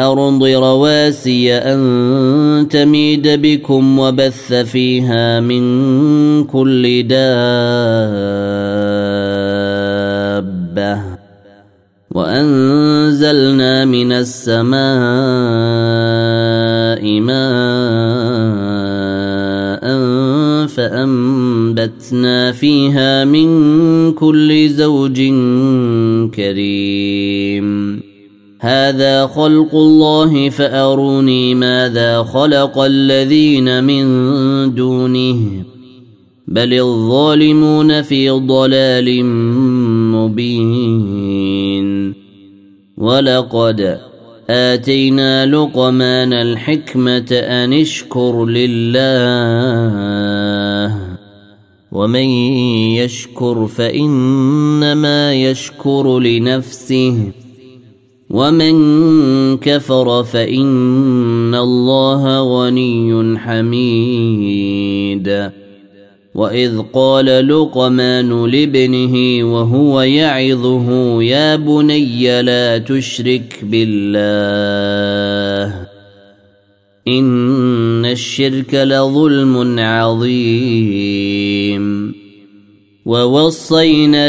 الأرض رواسي أن تميد بكم وبث فيها من كل دابة. وأنزلنا من السماء ماء فأنبتنا فيها من كل زوج كريم. هذا خلق الله فأروني ماذا خلق الذين من دونه بل الظالمون في ضلال مبين. ولقد آتينا لقمان الحكمة أن اشكر لله ومن يشكر فإنما يشكر لنفسه. ومن كفر فإن الله غني حميد. وإذ قال لقمان لابنه وهو يعظه يا بني لا تشرك بالله إن الشرك لظلم عظيم. ووصينا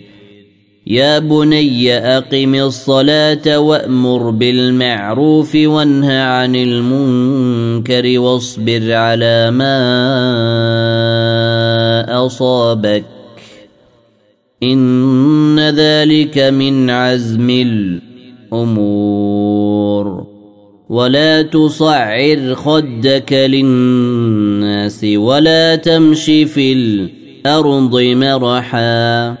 يا بني أقم الصلاة وأمر بالمعروف وانه عن المنكر واصبر على ما أصابك. إن ذلك من عزم الأمور. ولا تصعر خدك للناس ولا تمش في الأرض مرحا.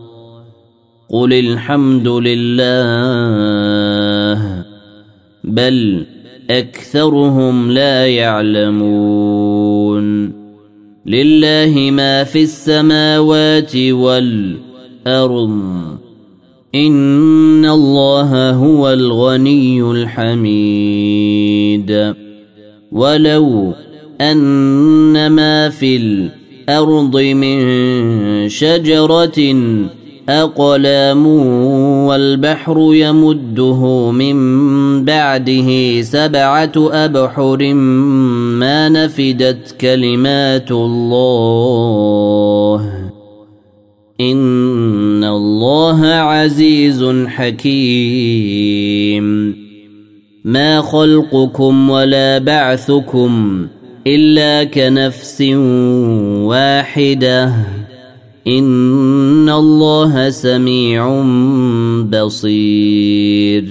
قل الحمد لله بل اكثرهم لا يعلمون لله ما في السماوات والارض ان الله هو الغني الحميد ولو ان ما في الأرض من شجره أقلام والبحر يمده من بعده سبعة أبحر ما نفدت كلمات الله. إن الله عزيز حكيم. ما خلقكم ولا بعثكم إلا كنفس واحدة. ان الله سميع بصير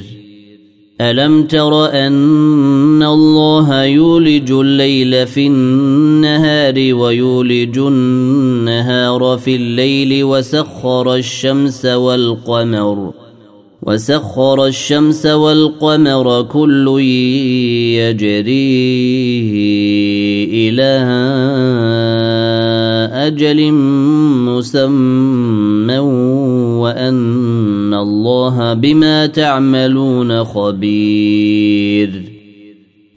الم تر ان الله يولج الليل في النهار ويولج النهار في الليل وسخر الشمس والقمر وسخر الشمس والقمر كل يجري إلى أجل مسمى وأن الله بما تعملون خبير.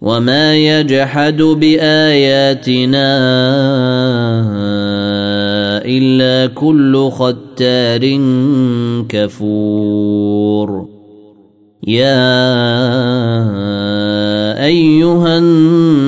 وما يجحد باياتنا الا كل ختار كفور يا ايها الناس